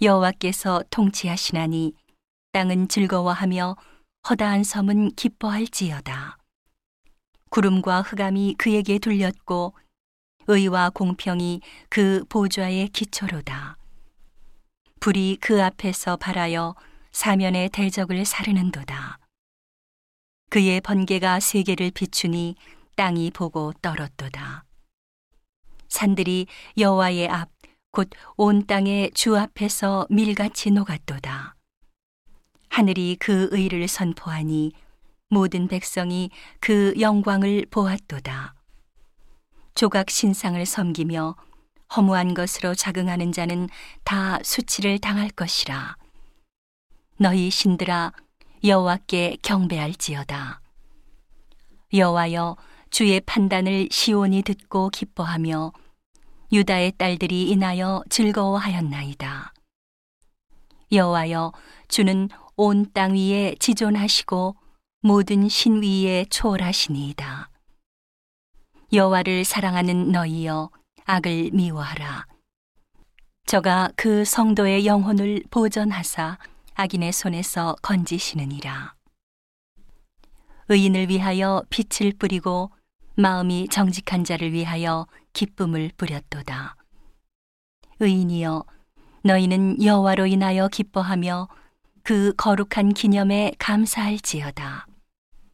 여호와께서 통치하시나니 땅은 즐거워하며 허다한 섬은 기뻐할지어다. 구름과 흑암이 그에게 둘렸고 의와 공평이 그 보좌의 기초로다. 불이 그 앞에서 발하여 사면의 대적을 사르는도다. 그의 번개가 세계를 비추니 땅이 보고 떨었도다. 산들이 여호와의 앞 곧 온 땅의 주 앞에서 밀같이 녹았도다. 하늘이 그 의를 선포하니 모든 백성이 그 영광을 보았도다. 조각 신상을 섬기며 허무한 것으로 자긍하는 자는 다 수치를 당할 것이라. 너희 신들아 여호와께 경배할지어다. 여호와여 주의 판단을 시온이 듣고 기뻐하며 유다의 딸들이 인하여 즐거워하였나이다. 여호와여 주는 온 땅 위에 지존하시고 모든 신 위에 초월하시니이다. 여호와를 사랑하는 너희여 악을 미워하라. 저가 그 성도의 영혼을 보전하사 악인의 손에서 건지시느니라. 의인을 위하여 빛을 뿌리고 마음이 정직한 자를 위하여 기쁨을 뿌렸도다. 의인이여 너희는 여호와로 인하여 기뻐하며 그 거룩한 기념에 감사할지어다.